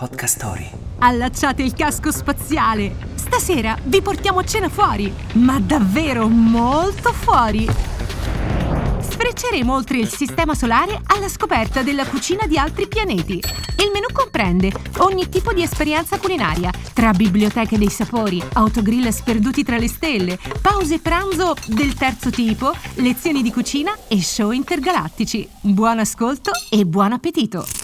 Podcast Story. Allacciate il casco spaziale. Stasera vi portiamo a cena fuori, ma davvero molto fuori. Sfrecceremo oltre il sistema solare alla scoperta della cucina di altri pianeti. Il menù comprende ogni tipo di esperienza culinaria, tra biblioteche dei sapori, autogrill sperduti tra le stelle, pause pranzo del terzo tipo, lezioni di cucina e show intergalattici. Buon ascolto e buon appetito!